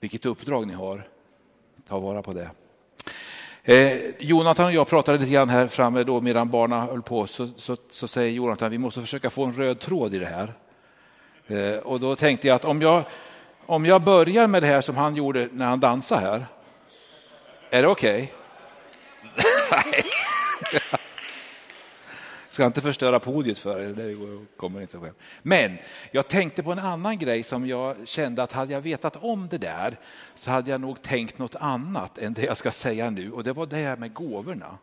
Vilket uppdrag ni har. Ta vara på det. Eh, Jonathan och jag pratade lite grann här framme då medan barnen höll på så, så, så säger Jonathan vi måste försöka få en röd tråd i det här. Eh, och då tänkte jag att om jag, om jag börjar med det här som han gjorde när han dansade här. Är det okej? Okay? Ska inte förstöra podiet för er, det kommer inte ske. Men jag tänkte på en annan grej som jag kände att hade jag vetat om det där så hade jag nog tänkt något annat än det jag ska säga nu och det var det här med gåvorna.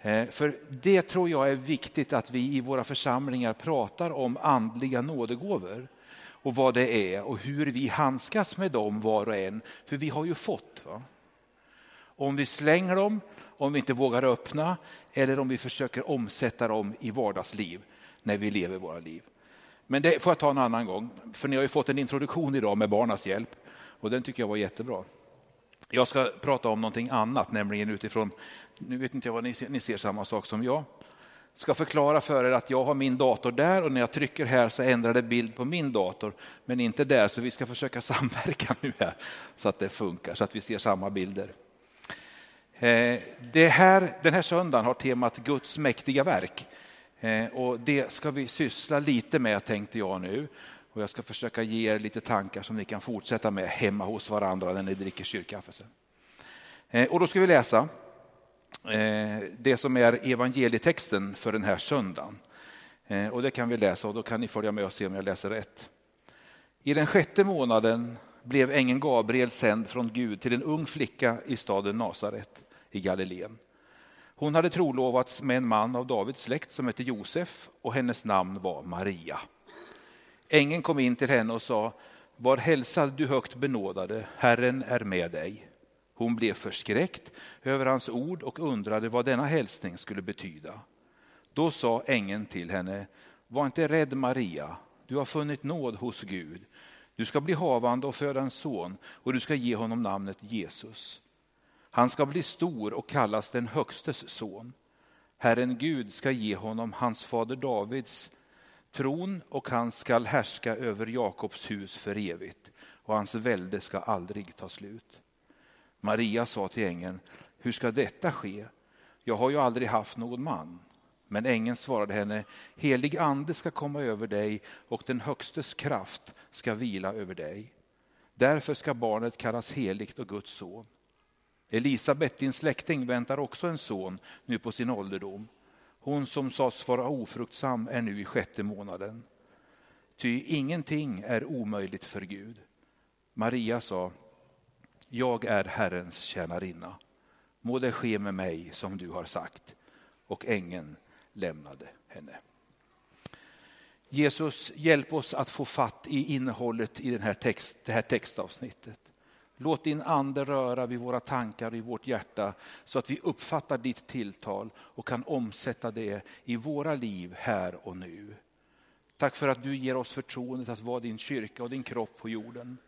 Eh, för det tror jag är viktigt att vi i våra församlingar pratar om andliga nådegåvor och vad det är och hur vi handskas med dem var och en. För vi har ju fått. Va? Om vi slänger dem om vi inte vågar öppna eller om vi försöker omsätta dem i vardagsliv när vi lever våra liv. Men det får jag ta en annan gång, för ni har ju fått en introduktion idag med barnas hjälp och den tycker jag var jättebra. Jag ska prata om någonting annat, nämligen utifrån, nu vet inte jag vad ni ser, ni ser samma sak som jag. ska förklara för er att jag har min dator där och när jag trycker här så ändrar det bild på min dator, men inte där, så vi ska försöka samverka nu här så att det funkar, så att vi ser samma bilder. Eh, det här, den här söndagen har temat Guds mäktiga verk. Eh, och det ska vi syssla lite med tänkte jag nu. Och jag ska försöka ge er lite tankar som ni kan fortsätta med hemma hos varandra när ni dricker kyrkkaffe sen. Eh, och då ska vi läsa det som är evangelietexten för den här söndagen. Och det kan vi läsa och då kan ni följa med och se om jag läser rätt. I den sjätte månaden blev ängeln Gabriel sänd från Gud till en ung flicka i staden Nasaret i Galileen. Hon hade trolovats med en man av Davids släkt som hette Josef och hennes namn var Maria. Ängeln kom in till henne och sa, var hälsad du högt benådade, Herren är med dig. Hon blev förskräckt över hans ord och undrade vad denna hälsning skulle betyda. Då sa ängeln till henne, var inte rädd Maria, du har funnit nåd hos Gud. Du ska bli havande och föda en son och du ska ge honom namnet Jesus. Han ska bli stor och kallas den högstes son. Herren Gud ska ge honom hans fader Davids tron och han skall härska över Jakobs hus för evigt och hans välde ska aldrig ta slut. Maria sa till ängeln, hur ska detta ske? Jag har ju aldrig haft någon man. Men ängeln svarade henne, helig ande ska komma över dig och den högstes kraft ska vila över dig. Därför ska barnet kallas heligt och Guds son. Elisabet, din släkting, väntar också en son nu på sin ålderdom. Hon som sades vara ofruktsam är nu i sjätte månaden. Ty ingenting är omöjligt för Gud. Maria sa, jag är Herrens tjänarinna. Må det ske med mig som du har sagt. Och ängeln lämnade henne. Jesus, hjälp oss att få fatt i innehållet i den här text, det här textavsnittet. Låt din ande röra vid våra tankar och i vårt hjärta så att vi uppfattar ditt tilltal och kan omsätta det i våra liv här och nu. Tack för att du ger oss förtroendet att vara din kyrka och din kropp på jorden.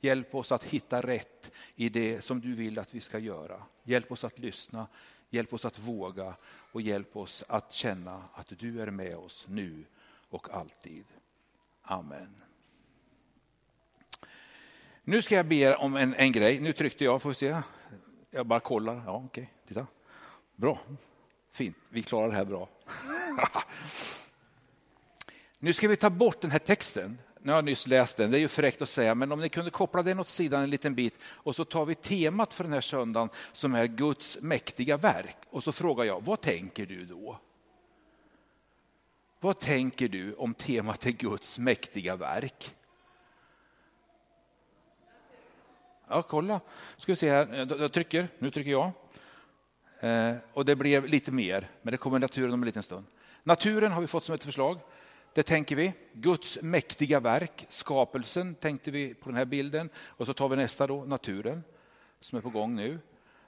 Hjälp oss att hitta rätt i det som du vill att vi ska göra. Hjälp oss att lyssna, hjälp oss att våga och hjälp oss att känna att du är med oss nu och alltid. Amen. Nu ska jag be er om en, en grej. Nu tryckte jag, får vi se. Jag bara kollar. Ja, okej, titta. Bra, fint. Vi klarar det här bra. nu ska vi ta bort den här texten. Nu har jag nyss läst den, det är ju fräckt att säga, men om ni kunde koppla den åt sidan en liten bit och så tar vi temat för den här söndagen som är Guds mäktiga verk. Och så frågar jag, vad tänker du då? Vad tänker du om temat är Guds mäktiga verk? Ja, kolla. Ska vi se här. Jag trycker. Nu trycker jag. Eh, och det blev lite mer, men det kommer naturen om en liten stund. Naturen har vi fått som ett förslag. Det tänker vi. Guds mäktiga verk, skapelsen tänkte vi på den här bilden. Och så tar vi nästa då, naturen, som är på gång nu.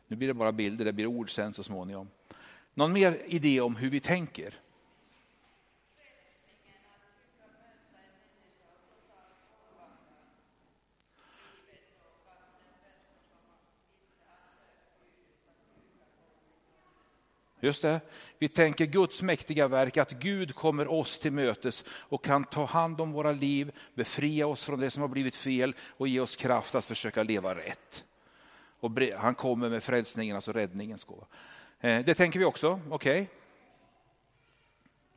Nu blir det bara bilder, det blir ord sen så småningom. Någon mer idé om hur vi tänker? Just det, vi tänker Guds mäktiga verk, att Gud kommer oss till mötes och kan ta hand om våra liv, befria oss från det som har blivit fel och ge oss kraft att försöka leva rätt. Och han kommer med frälsningen, alltså räddningens gåva. Eh, det tänker vi också, okej. Okay.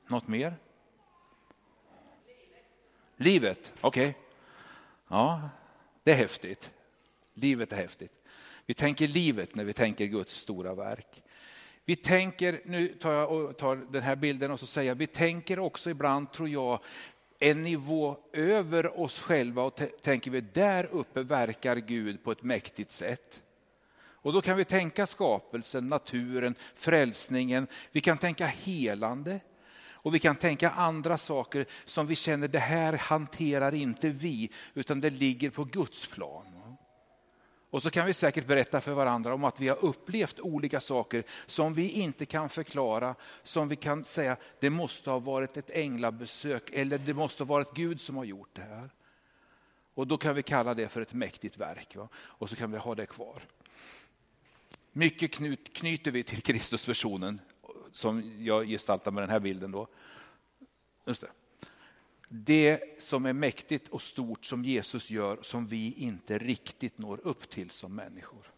Något mer? Livet, okej. Okay. Ja, det är häftigt. Livet är häftigt. Vi tänker livet när vi tänker Guds stora verk. Vi tänker, nu tar jag och tar den här bilden och så säger jag, vi tänker också ibland, tror jag, en nivå över oss själva och tänker vi där uppe verkar Gud på ett mäktigt sätt. Och då kan vi tänka skapelsen, naturen, frälsningen, vi kan tänka helande. Och vi kan tänka andra saker som vi känner, det här hanterar inte vi, utan det ligger på Guds plan. Och så kan vi säkert berätta för varandra om att vi har upplevt olika saker som vi inte kan förklara, som vi kan säga, det måste ha varit ett änglabesök eller det måste ha varit Gud som har gjort det här. Och då kan vi kalla det för ett mäktigt verk va? och så kan vi ha det kvar. Mycket knyter vi till Kristusversionen som jag gestaltar med den här bilden. Då. Just det det som är mäktigt och stort som Jesus gör som vi inte riktigt når upp till som människor.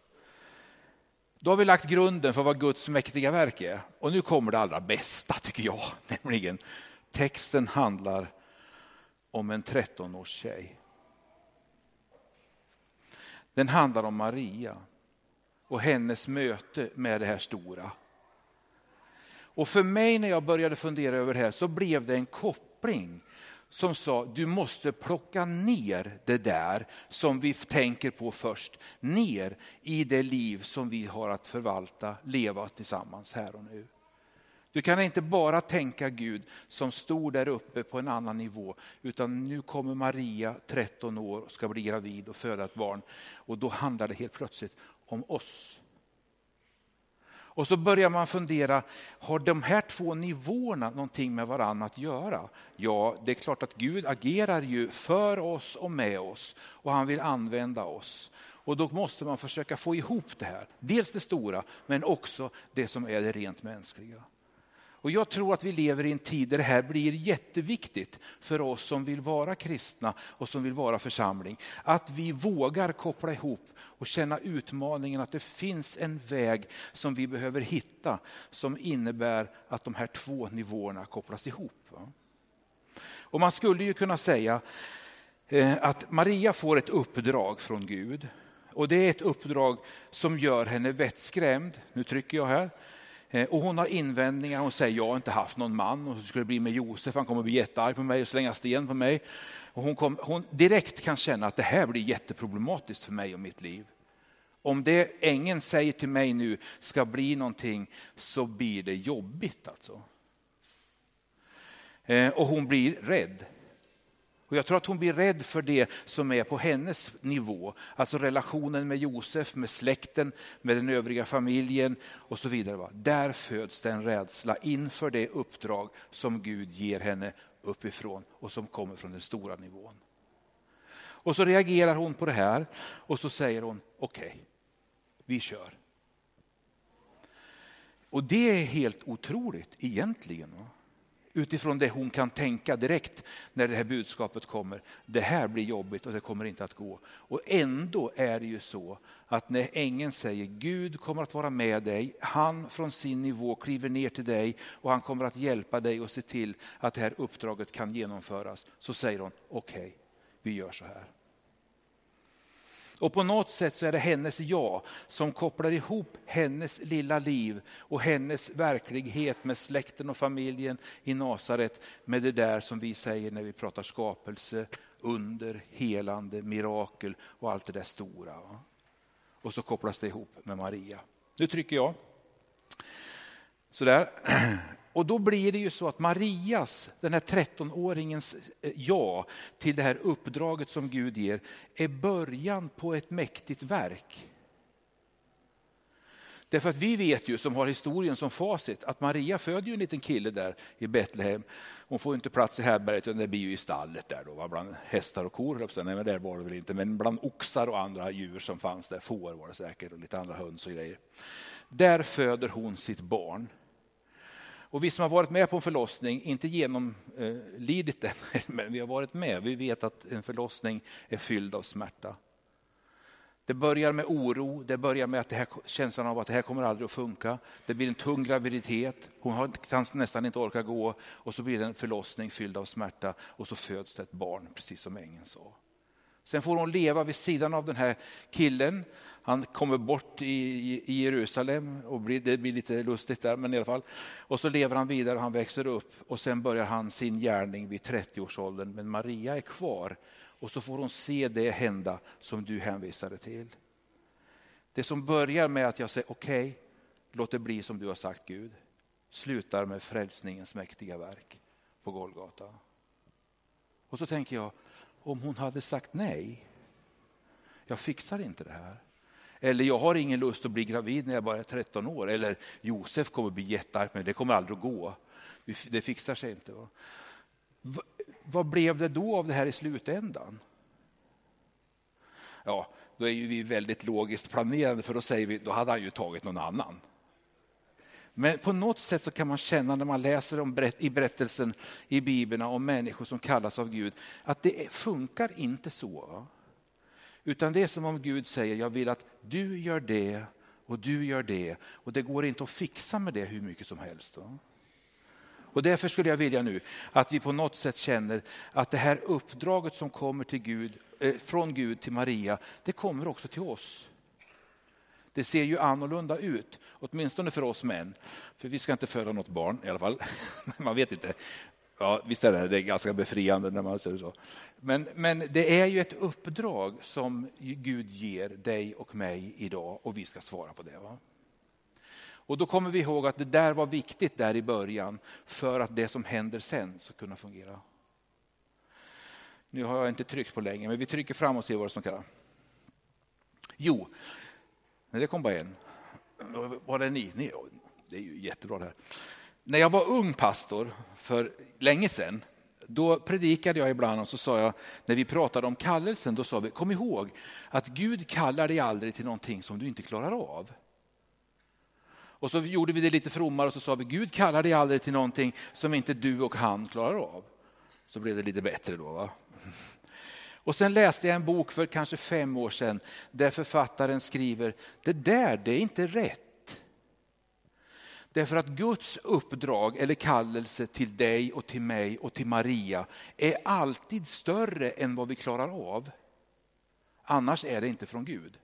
Då har vi lagt grunden för vad Guds mäktiga verk är. Och nu kommer det allra bästa tycker jag. Nämligen texten handlar om en 13-års tjej. Den handlar om Maria och hennes möte med det här stora. Och för mig när jag började fundera över det här så blev det en koppling som sa du måste plocka ner det där som vi tänker på först, ner i det liv som vi har att förvalta, leva tillsammans här och nu. Du kan inte bara tänka Gud som stod där uppe på en annan nivå, utan nu kommer Maria, 13 år, och ska bli gravid och föda ett barn. Och då handlar det helt plötsligt om oss. Och så börjar man fundera, har de här två nivåerna någonting med varandra att göra? Ja, det är klart att Gud agerar ju för oss och med oss och han vill använda oss. Och då måste man försöka få ihop det här. Dels det stora, men också det som är det rent mänskliga. Och jag tror att vi lever i en tid där det här blir jätteviktigt för oss som vill vara kristna och som vill vara församling. Att vi vågar koppla ihop och känna utmaningen att det finns en väg som vi behöver hitta som innebär att de här två nivåerna kopplas ihop. Och man skulle ju kunna säga eh, att Maria får ett uppdrag från Gud. Och det är ett uppdrag som gör henne vettskrämd. Nu trycker jag här. Eh, och hon har invändningar, hon säger jag har inte haft någon man och hur skulle det bli med Josef, han kommer bli jättearg på mig och slänga sten på mig. Och hon, kom, hon direkt kan känna att det här blir jätteproblematiskt för mig och mitt liv. Om det ängeln säger till mig nu ska bli någonting så blir det jobbigt alltså. Eh, och hon blir rädd. Och jag tror att hon blir rädd för det som är på hennes nivå. Alltså relationen med Josef, med släkten, med den övriga familjen och så vidare. Där föds det en rädsla inför det uppdrag som Gud ger henne uppifrån och som kommer från den stora nivån. Och så reagerar hon på det här och så säger hon okej, okay, vi kör. Och det är helt otroligt egentligen utifrån det hon kan tänka direkt när det här budskapet kommer. Det här blir jobbigt och det kommer inte att gå. Och ändå är det ju så att när ängeln säger Gud kommer att vara med dig, han från sin nivå kliver ner till dig och han kommer att hjälpa dig och se till att det här uppdraget kan genomföras. Så säger hon okej, okay, vi gör så här. Och på något sätt så är det hennes ja som kopplar ihop hennes lilla liv och hennes verklighet med släkten och familjen i Nasaret med det där som vi säger när vi pratar skapelse, under, helande, mirakel och allt det där stora. Och så kopplas det ihop med Maria. Nu trycker jag. Sådär. Och då blir det ju så att Marias, den här 13-åringens eh, ja till det här uppdraget som Gud ger, är början på ett mäktigt verk. Därför att vi vet ju, som har historien som facit, att Maria föder ju en liten kille där i Betlehem. Hon får inte plats i härbärget, utan det blir ju i stallet där då, bland hästar och kor. Nej, men där var det väl inte, men bland oxar och andra djur som fanns där. Får var det säkert och lite andra höns och grejer. Där föder hon sitt barn. Och vi som har varit med på en förlossning, inte genomlidit eh, den, men vi har varit med. Vi vet att en förlossning är fylld av smärta. Det börjar med oro, det börjar med att det här, känslan av att det här kommer aldrig att funka. Det blir en tung graviditet, hon kan nästan inte orka gå och så blir det en förlossning fylld av smärta och så föds det ett barn, precis som ängeln sa. Sen får hon leva vid sidan av den här killen. Han kommer bort i, Jerusalem och det blir lite lustigt där, men i alla fall. Och så lever han vidare och han växer upp och sen börjar han sin gärning vid 30-årsåldern. Men Maria är kvar och så får hon se det hända som du hänvisade till. Det som börjar med att jag säger okej, okay, låt det bli som du har sagt Gud, slutar med frälsningens mäktiga verk på Golgata. Och så tänker jag, om hon hade sagt nej, jag fixar inte det här. Eller jag har ingen lust att bli gravid när jag bara är 13 år. Eller Josef kommer bli jättearg men det kommer aldrig att gå. Det fixar sig inte. Va? Vad blev det då av det här i slutändan? Ja, då är ju vi väldigt logiskt planerande för då säger vi, då hade han ju tagit någon annan. Men på något sätt så kan man känna när man läser om, i berättelsen i Bibeln om människor som kallas av Gud, att det funkar inte så. Va? Utan det är som om Gud säger, jag vill att du gör det och du gör det. Och det går inte att fixa med det hur mycket som helst. Va? Och därför skulle jag vilja nu att vi på något sätt känner att det här uppdraget som kommer till Gud, eh, från Gud till Maria, det kommer också till oss. Det ser ju annorlunda ut, åtminstone för oss män. För vi ska inte föda något barn i alla fall. Man vet inte. Ja, visst är det, det är ganska befriande när man säger så. Men, men det är ju ett uppdrag som Gud ger dig och mig idag och vi ska svara på det. Va? Och då kommer vi ihåg att det där var viktigt där i början för att det som händer sen ska kunna fungera. Nu har jag inte tryckt på länge, men vi trycker fram och ser vad det som kallar. Jo, Nej, det kom bara en. Var det ni? ni? Det är ju jättebra det här. När jag var ung pastor för länge sedan, då predikade jag ibland och så sa jag, när vi pratade om kallelsen, då sa vi, kom ihåg att Gud kallar dig aldrig till någonting som du inte klarar av. Och så gjorde vi det lite frommare och så sa vi, Gud kallar dig aldrig till någonting som inte du och han klarar av. Så blev det lite bättre då. Va? Och sen läste jag en bok för kanske fem år sedan där författaren skriver, det där det är inte rätt. Därför att Guds uppdrag eller kallelse till dig och till mig och till Maria är alltid större än vad vi klarar av. Annars är det inte från Gud.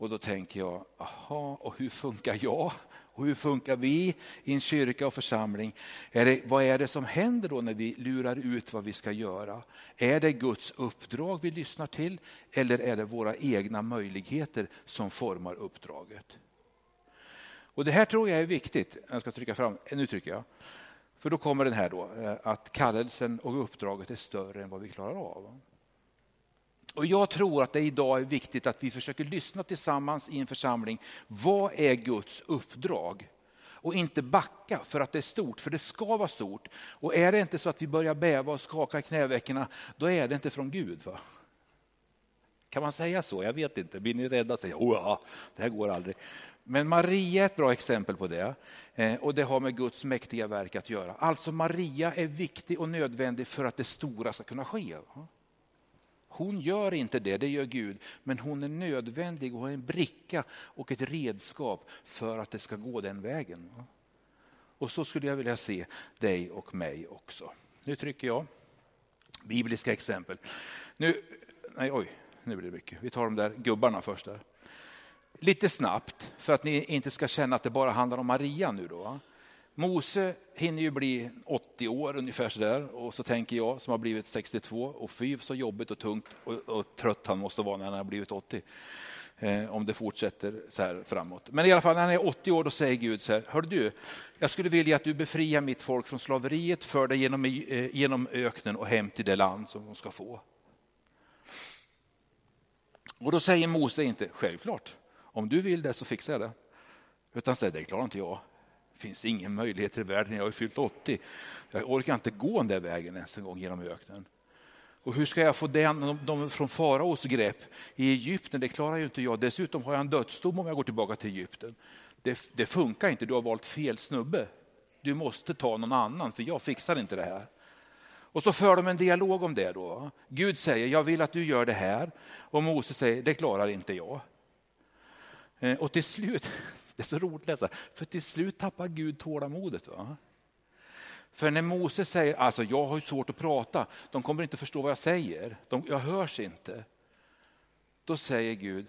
Och då tänker jag, aha, och hur funkar jag? Och hur funkar vi i en kyrka och församling? Är det, vad är det som händer då när vi lurar ut vad vi ska göra? Är det Guds uppdrag vi lyssnar till eller är det våra egna möjligheter som formar uppdraget? Och Det här tror jag är viktigt. Jag ska trycka fram, eh, nu trycker jag. För då kommer den här då, eh, att kallelsen och uppdraget är större än vad vi klarar av. Och Jag tror att det idag är viktigt att vi försöker lyssna tillsammans i en församling. Vad är Guds uppdrag? Och inte backa för att det är stort, för det ska vara stort. Och är det inte så att vi börjar bäva och skaka i knävecken, då är det inte från Gud. Va? Kan man säga så? Jag vet inte. Blir ni rädda? Säger, oh ja, det här går aldrig. Men Maria är ett bra exempel på det. Eh, och det har med Guds mäktiga verk att göra. Alltså Maria är viktig och nödvändig för att det stora ska kunna ske. Hon gör inte det, det gör Gud. Men hon är nödvändig och en bricka och ett redskap för att det ska gå den vägen. Och så skulle jag vilja se dig och mig också. Nu trycker jag. Bibliska exempel. Nu, nej, oj, nu blir det mycket. Vi tar de där gubbarna först. Där. Lite snabbt, för att ni inte ska känna att det bara handlar om Maria nu. Då. Mose hinner ju bli 80 år ungefär sådär och så tänker jag som har blivit 62 och fy så jobbigt och tungt och, och trött han måste vara när han har blivit 80. Eh, om det fortsätter så här framåt. Men i alla fall när han är 80 år då säger Gud så här, hör du, jag skulle vilja att du befriar mitt folk från slaveriet, för det genom, eh, genom öknen och hem till det land som de ska få. Och då säger Mose inte, självklart, om du vill det så fixar jag det. Utan säger, det klarar inte jag finns ingen möjlighet i världen, jag har fyllt 80. Jag orkar inte gå den där vägen ens en gång genom öknen. Och hur ska jag få den, de från faraos grepp i Egypten? Det klarar ju inte jag. Dessutom har jag en dödsdom om jag går tillbaka till Egypten. det, det funkar inte, du har valt fel snubbe. Du måste ta någon annan för jag fixar inte det här. Och så för de en dialog om det då. Gud säger, jag vill att du gör det här. Och Mose säger, det klarar inte jag. Eh, och till slut, det är så roligt att läsa, för till slut tappar Gud tålamodet. Va? För när Mose säger, alltså jag har ju svårt att prata, de kommer inte förstå vad jag säger, de, jag hörs inte. Då säger Gud,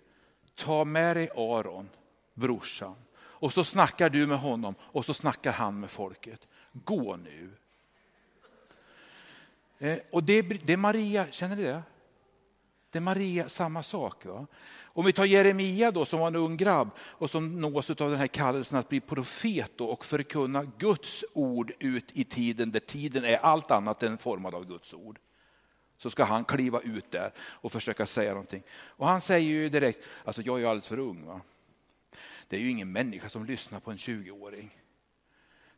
ta med dig Aron, brorsan, och så snackar du med honom och så snackar han med folket. Gå nu. Eh, och det, det är Maria, känner ni det? Det är Maria, samma sak. Va? Om vi tar Jeremia då, som var en ung grabb och som nås av den här kallelsen att bli profet då, och förkunna Guds ord ut i tiden där tiden är allt annat än formad av Guds ord. Så ska han kliva ut där och försöka säga någonting. Och han säger ju direkt, alltså jag är alldeles för ung. Va? Det är ju ingen människa som lyssnar på en 20-åring.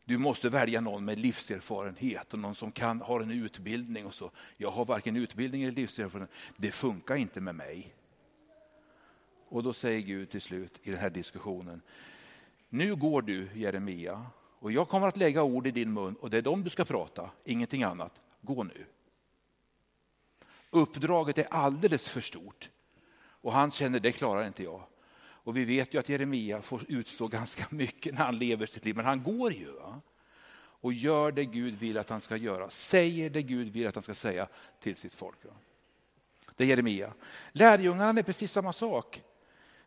Du måste välja någon med livserfarenhet och någon som kan, har en utbildning. och så. Jag har varken utbildning eller livserfarenhet. Det funkar inte med mig. Och då säger Gud till slut i den här diskussionen. Nu går du Jeremia och jag kommer att lägga ord i din mun och det är dem du ska prata, ingenting annat. Gå nu. Uppdraget är alldeles för stort och han känner det klarar inte jag. Och vi vet ju att Jeremia får utstå ganska mycket när han lever sitt liv, men han går ju. Va? Och gör det Gud vill att han ska göra, säger det Gud vill att han ska säga till sitt folk. Va? Det är Jeremia. Lärjungarna är precis samma sak.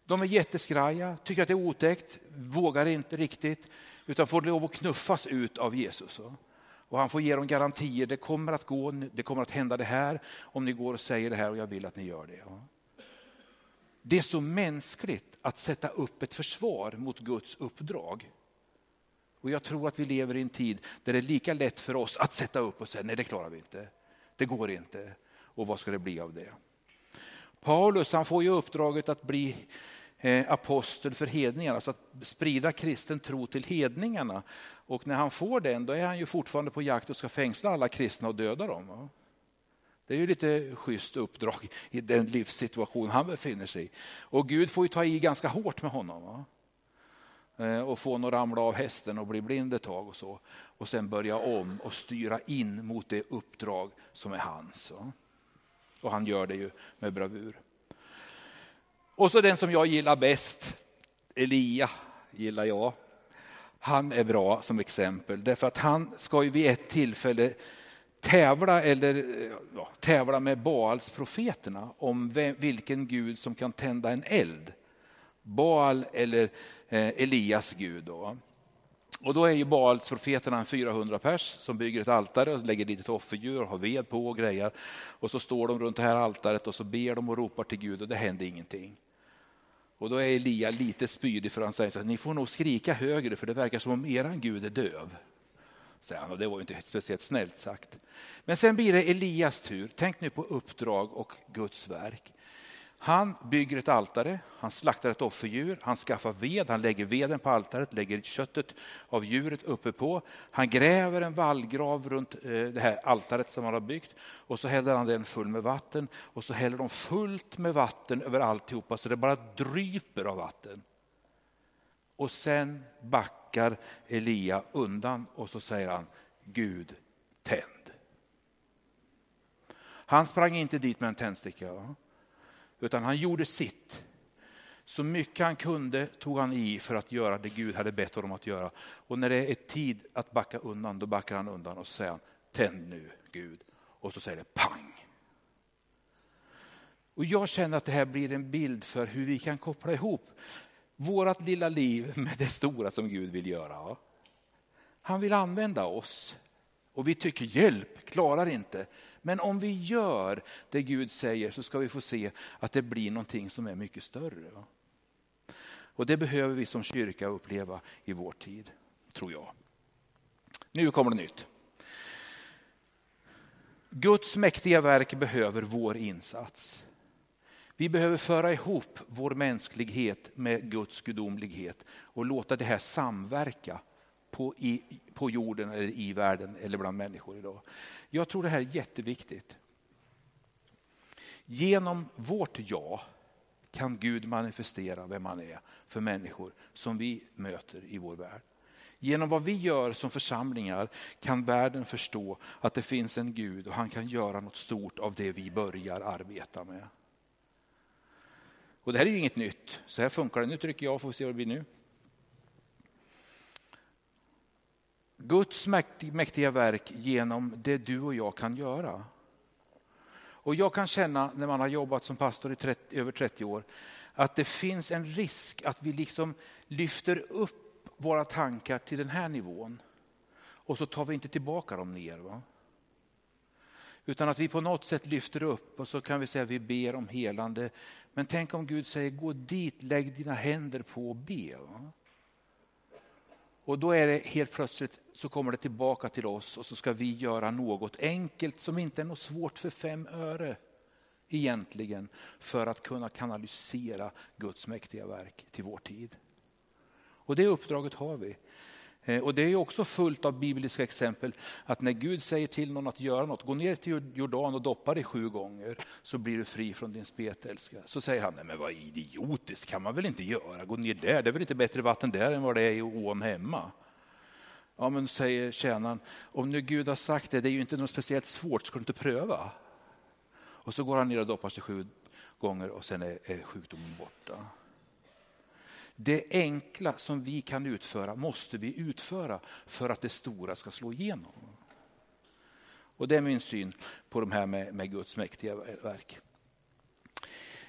De är jätteskraja, tycker att det är otäckt, vågar inte riktigt, utan får lov att knuffas ut av Jesus. Va? Och han får ge dem garantier, det kommer att gå, det kommer att hända det här om ni går och säger det här och jag vill att ni gör det. Det är så mänskligt att sätta upp ett försvar mot Guds uppdrag. Och jag tror att vi lever i en tid där det är lika lätt för oss att sätta upp och säga nej det klarar vi inte. Det går inte. Och vad ska det bli av det? Paulus han får ju uppdraget att bli eh, apostel för hedningarna, alltså att sprida kristen tro till hedningarna. Och när han får den då är han ju fortfarande på jakt och ska fängsla alla kristna och döda dem. Det är ju lite schysst uppdrag i den livssituation han befinner sig i. Och Gud får ju ta i ganska hårt med honom. Va? Eh, och få honom att ramla av hästen och bli blind ett tag och så. Och sen börja om och styra in mot det uppdrag som är hans. Va? Och han gör det ju med bravur. Och så den som jag gillar bäst, Elia gillar jag. Han är bra som exempel därför att han ska ju vid ett tillfälle tävla, eller, ja, tävla med Baals profeterna om vem, vilken gud som kan tända en eld. Baal eller eh, Elias gud. Då. Och då är ju Baals profeterna 400 pers som bygger ett altare och lägger dit ett offerdjur och har ved på och grejer. Och så står de runt det här altaret och så ber de och ropar till Gud och det händer ingenting. Och då är Elia lite spydig för han säger så här, ni får nog skrika högre för det verkar som om eran Gud är döv säger han, och det var ju inte speciellt snällt sagt. Men sen blir det Elias tur. Tänk nu på uppdrag och Guds verk. Han bygger ett altare, han slaktar ett offerdjur, han skaffar ved, han lägger veden på altaret, lägger köttet av djuret uppe på. Han gräver en vallgrav runt eh, det här altaret som han har byggt och så häller han den full med vatten och så häller de fullt med vatten över alltihopa så det bara dryper av vatten. Och sen backar Elia undan och så säger han Gud tänd. Han sprang inte dit med en tändsticka utan han gjorde sitt. Så mycket han kunde tog han i för att göra det Gud hade bett honom att göra. Och när det är tid att backa undan, då backar han undan och så säger han, tänd nu Gud. Och så säger det pang. Och jag känner att det här blir en bild för hur vi kan koppla ihop vårt lilla liv med det stora som Gud vill göra. Han vill använda oss och vi tycker hjälp, klarar inte. Men om vi gör det Gud säger så ska vi få se att det blir någonting som är mycket större. Och det behöver vi som kyrka uppleva i vår tid, tror jag. Nu kommer det nytt. Guds mäktiga verk behöver vår insats. Vi behöver föra ihop vår mänsklighet med Guds gudomlighet och låta det här samverka på, i, på jorden eller i världen eller bland människor idag. Jag tror det här är jätteviktigt. Genom vårt ja kan Gud manifestera vem han är för människor som vi möter i vår värld. Genom vad vi gör som församlingar kan världen förstå att det finns en Gud och han kan göra något stort av det vi börjar arbeta med. Och det här är ju inget nytt, så här funkar det. Nu trycker jag, får vi se vad det blir nu. Guds mäktiga verk genom det du och jag kan göra. Och jag kan känna när man har jobbat som pastor i 30, över 30 år att det finns en risk att vi liksom lyfter upp våra tankar till den här nivån och så tar vi inte tillbaka dem ner. Va? Utan att vi på något sätt lyfter upp och så kan vi säga att vi ber om helande. Men tänk om Gud säger gå dit, lägg dina händer på och be. Och då är det helt plötsligt så kommer det tillbaka till oss och så ska vi göra något enkelt som inte är något svårt för fem öre egentligen för att kunna kanalisera Guds mäktiga verk till vår tid. Och det uppdraget har vi. Eh, och det är också fullt av bibliska exempel att när Gud säger till någon att göra något, gå ner till Jordan och doppa dig sju gånger så blir du fri från din spetälska. Så säger han, nej men vad idiotiskt kan man väl inte göra, gå ner där, det är väl inte bättre vatten där än vad det är i ån hemma. Ja men säger tjänaren, om nu Gud har sagt det, det är ju inte något speciellt svårt, ska du inte pröva? Och så går han ner och doppar sig sju gånger och sen är, är sjukdomen borta. Det enkla som vi kan utföra måste vi utföra för att det stora ska slå igenom. Och det är min syn på de här med, med Guds mäktiga verk.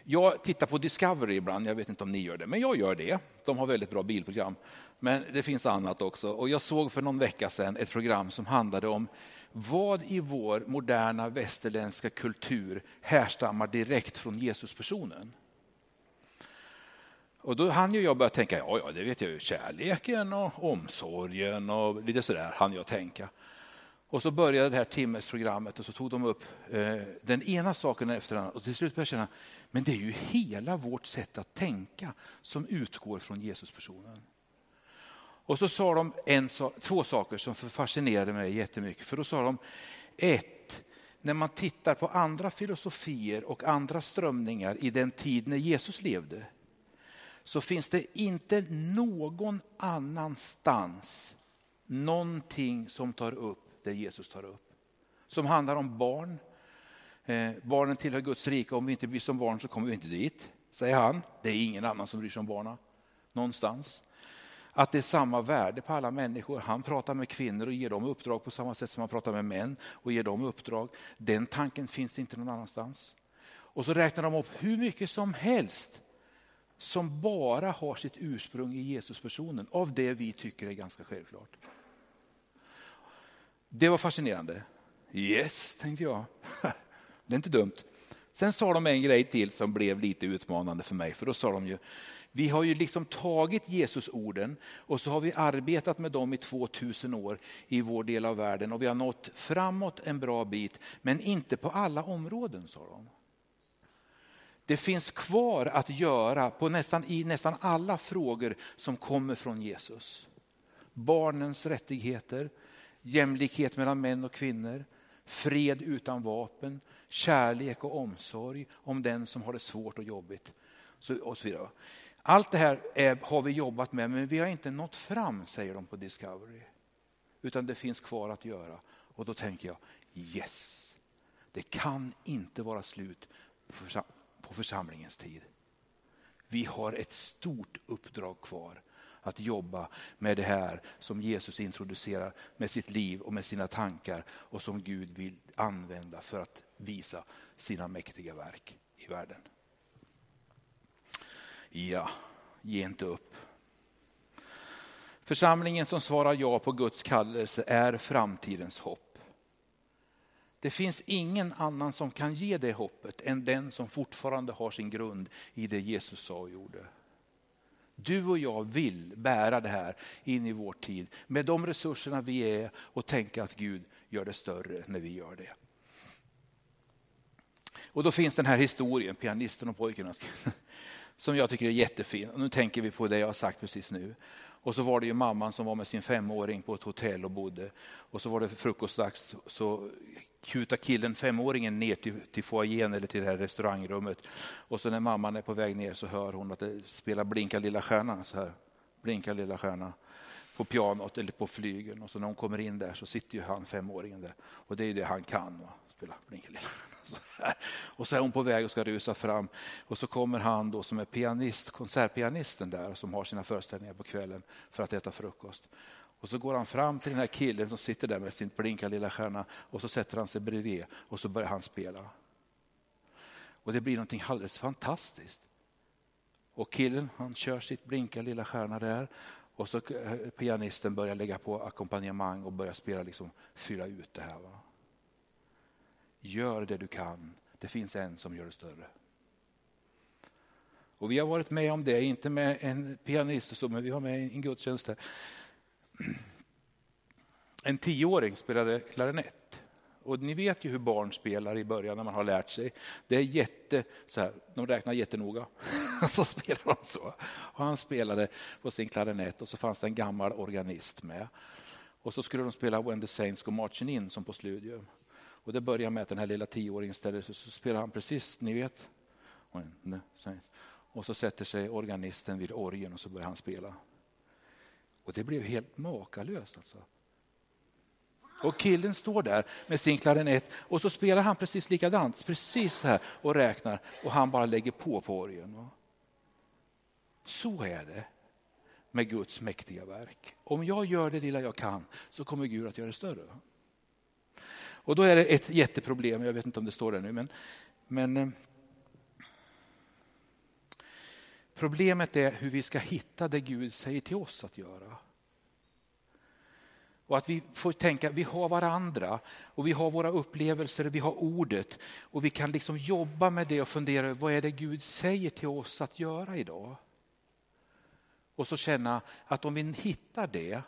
Jag tittar på Discovery ibland, jag vet inte om ni gör det, men jag gör det. De har väldigt bra bilprogram. Men det finns annat också. Och jag såg för någon vecka sedan ett program som handlade om vad i vår moderna västerländska kultur härstammar direkt från Jesuspersonen. Och då hann ju jag börja tänka, ja, ja det vet jag ju, kärleken och omsorgen och lite sådär hann jag tänka. Och så började det här timmesprogrammet och så tog de upp eh, den ena saken efter den andra. Och till slut började jag känna, men det är ju hela vårt sätt att tänka som utgår från Jesuspersonen. Och så sa de en, två saker som fascinerade mig jättemycket. För då sa de, ett, när man tittar på andra filosofier och andra strömningar i den tid när Jesus levde, så finns det inte någon annanstans någonting som tar upp det Jesus tar upp. Som handlar om barn. Eh, barnen tillhör Guds rike, om vi inte blir som barn så kommer vi inte dit, säger han. Det är ingen annan som bryr sig om barnen någonstans. Att det är samma värde på alla människor. Han pratar med kvinnor och ger dem uppdrag på samma sätt som han pratar med män och ger dem uppdrag. Den tanken finns inte någon annanstans. Och så räknar de upp hur mycket som helst som bara har sitt ursprung i Jesuspersonen, av det vi tycker är ganska självklart. Det var fascinerande. Yes, tänkte jag. Det är inte dumt. Sen sa de en grej till som blev lite utmanande för mig, för då sa de ju, vi har ju liksom tagit Jesusorden och så har vi arbetat med dem i 2000 år i vår del av världen och vi har nått framåt en bra bit, men inte på alla områden, sa de. Det finns kvar att göra på nästan, i nästan alla frågor som kommer från Jesus. Barnens rättigheter, jämlikhet mellan män och kvinnor, fred utan vapen, kärlek och omsorg om den som har det svårt och jobbigt. och så vidare. Allt det här är, har vi jobbat med, men vi har inte nått fram, säger de på Discovery. Utan det finns kvar att göra. Och då tänker jag, yes, det kan inte vara slut på församlingens tid. Vi har ett stort uppdrag kvar att jobba med det här som Jesus introducerar med sitt liv och med sina tankar och som Gud vill använda för att visa sina mäktiga verk i världen. Ja, ge inte upp. Församlingen som svarar ja på Guds kallelse är framtidens hopp. Det finns ingen annan som kan ge det hoppet än den som fortfarande har sin grund i det Jesus sa och gjorde. Du och jag vill bära det här in i vår tid med de resurserna vi är och tänka att Gud gör det större när vi gör det. Och då finns den här historien, pianisten och pojken, som jag tycker är jättefin. Nu tänker vi på det jag har sagt precis nu. Och så var det ju mamman som var med sin femåring på ett hotell och bodde. Och så var det frukostdags så kutar killen, femåringen, ner till, till foajén eller till det här restaurangrummet. Och så när mamman är på väg ner så hör hon att det spelar Blinka lilla stjärna. Så här. Blinka lilla stjärna på pianot eller på flygeln. Och så när hon kommer in där så sitter ju han, femåringen där. Och det är det han kan, va? spela Blinka lilla stjärna. Och så är hon på väg och ska rusa fram. Och så kommer han då som är pianist, konsertpianisten där som har sina föreställningar på kvällen för att äta frukost. Och så går han fram till den här killen som sitter där med sin blinka lilla stjärna och så sätter han sig bredvid och så börjar han spela. Och det blir någonting alldeles fantastiskt. Och killen han kör sitt blinka lilla stjärna där och så eh, pianisten börjar lägga på ackompanjemang och börjar spela, liksom fylla ut det här. Va? Gör det du kan, det finns en som gör det större. Och vi har varit med om det, inte med en pianist, så, men vi var med i en gudstjänst där en tioåring spelade klarinett. Och ni vet ju hur barn spelar i början när man har lärt sig. Det är jätte, så här, de räknar jättenoga. så spelar de så. Och han spelade på sin klarinett och så fanns det en gammal organist med. Och så skulle de spela When the Saints Go Marching In som på Studium. Och det börjar med att den här lilla tioåringen ställer sig så spelar han precis, ni vet. Och så sätter sig organisten vid orgeln och så börjar han spela. Och det blev helt makalöst. Alltså. Och killen står där med sin klarinett och så spelar han precis likadant, precis så här och räknar och han bara lägger på på orgeln. Så är det med Guds mäktiga verk. Om jag gör det lilla jag kan så kommer Gud att göra det större. Och då är det ett jätteproblem, jag vet inte om det står där nu, men, men eh, Problemet är hur vi ska hitta det Gud säger till oss att göra. Och att vi får tänka, vi har varandra och vi har våra upplevelser, vi har ordet och vi kan liksom jobba med det och fundera över vad är det Gud säger till oss att göra idag. Och så känna att om vi hittar det,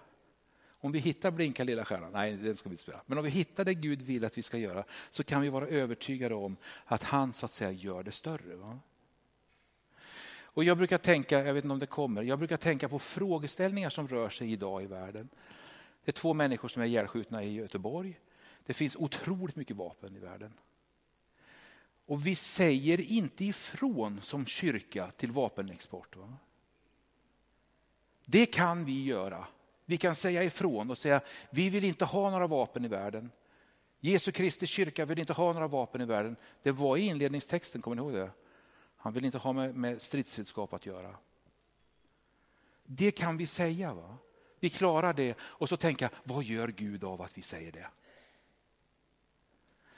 om vi hittar blinka lilla stjärnan, nej den ska vi inte spela, men om vi hittar det Gud vill att vi ska göra så kan vi vara övertygade om att han så att säga gör det större. Va? Och jag brukar tänka, jag vet inte om det kommer, jag brukar tänka på frågeställningar som rör sig idag i världen. Det är två människor som är ihjälskjutna i Göteborg. Det finns otroligt mycket vapen i världen. Och vi säger inte ifrån som kyrka till vapenexport. Va? Det kan vi göra. Vi kan säga ifrån och säga vi vill inte ha några vapen i världen. Jesu Kristi kyrka vill inte ha några vapen i världen. Det var i inledningstexten, kommer ni ihåg det? Han vill inte ha med, med stridsredskap att göra. Det kan vi säga. va? Vi klarar det och så tänka, vad gör Gud av att vi säger det?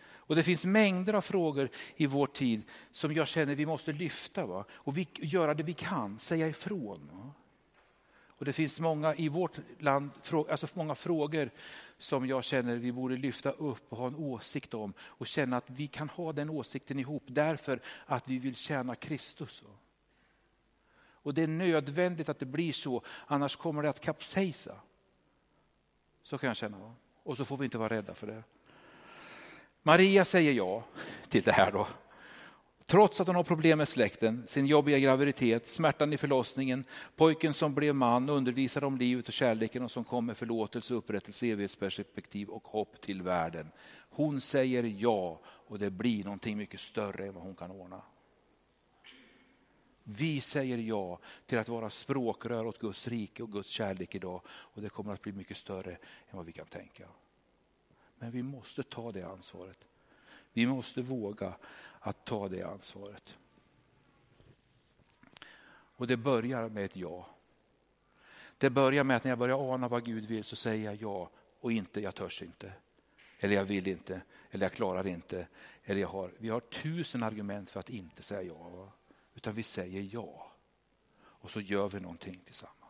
Och Det finns mängder av frågor i vår tid som jag känner vi måste lyfta va? och vi, göra det vi kan, säga ifrån. Va? Och Det finns många i vårt land, alltså många frågor som jag känner vi borde lyfta upp och ha en åsikt om och känna att vi kan ha den åsikten ihop därför att vi vill tjäna Kristus. Och det är nödvändigt att det blir så, annars kommer det att kapsejsa. Så kan jag känna. Och så får vi inte vara rädda för det. Maria säger ja till det här då. Trots att hon har problem med släkten, sin jobbiga graviditet, smärtan i förlossningen, pojken som blev man, undervisar om livet och kärleken och som kom med förlåtelse, upprättelse, evighetsperspektiv och hopp till världen. Hon säger ja och det blir någonting mycket större än vad hon kan ordna. Vi säger ja till att vara språkrör åt Guds rike och Guds kärlek idag och det kommer att bli mycket större än vad vi kan tänka. Men vi måste ta det ansvaret. Vi måste våga att ta det ansvaret. Och det börjar med ett ja. Det börjar med att när jag börjar ana vad Gud vill så säger jag ja och inte jag törs inte. Eller jag vill inte, eller jag klarar inte. Eller jag har, vi har tusen argument för att inte säga ja. Utan vi säger ja. Och så gör vi någonting tillsammans.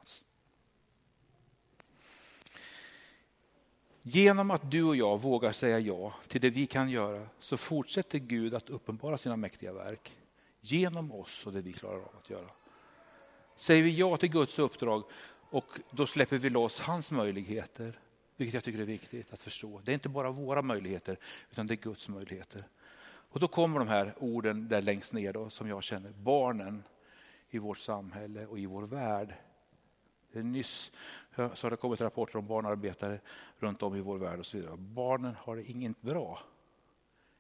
Genom att du och jag vågar säga ja till det vi kan göra så fortsätter Gud att uppenbara sina mäktiga verk genom oss och det vi klarar av att göra. Säger vi ja till Guds uppdrag och då släpper vi loss hans möjligheter, vilket jag tycker är viktigt att förstå. Det är inte bara våra möjligheter utan det är Guds möjligheter. Och då kommer de här orden där längst ner då, som jag känner, barnen i vårt samhälle och i vår värld. Nyss så har det kommit rapporter om barnarbetare runt om i vår värld och så vidare. Barnen har det inget bra.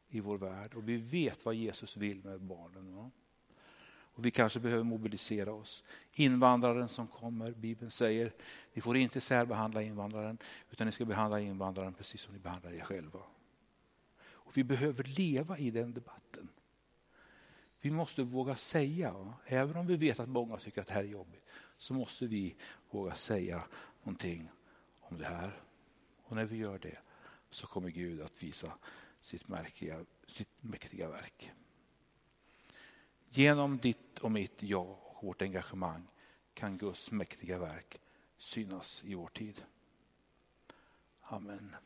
i vår värld och vi vet vad Jesus vill med barnen. Va? Och vi kanske behöver mobilisera oss. Invandraren som kommer, Bibeln säger, ni får inte särbehandla invandraren utan ni ska behandla invandraren precis som ni behandlar er själva. Och vi behöver leva i den debatten. Vi måste våga säga, va? även om vi vet att många tycker att det här är jobbigt, så måste vi våga säga någonting om det här. Och när vi gör det så kommer Gud att visa sitt, märkiga, sitt mäktiga verk. Genom ditt och mitt ja och vårt engagemang kan Guds mäktiga verk synas i vår tid. Amen.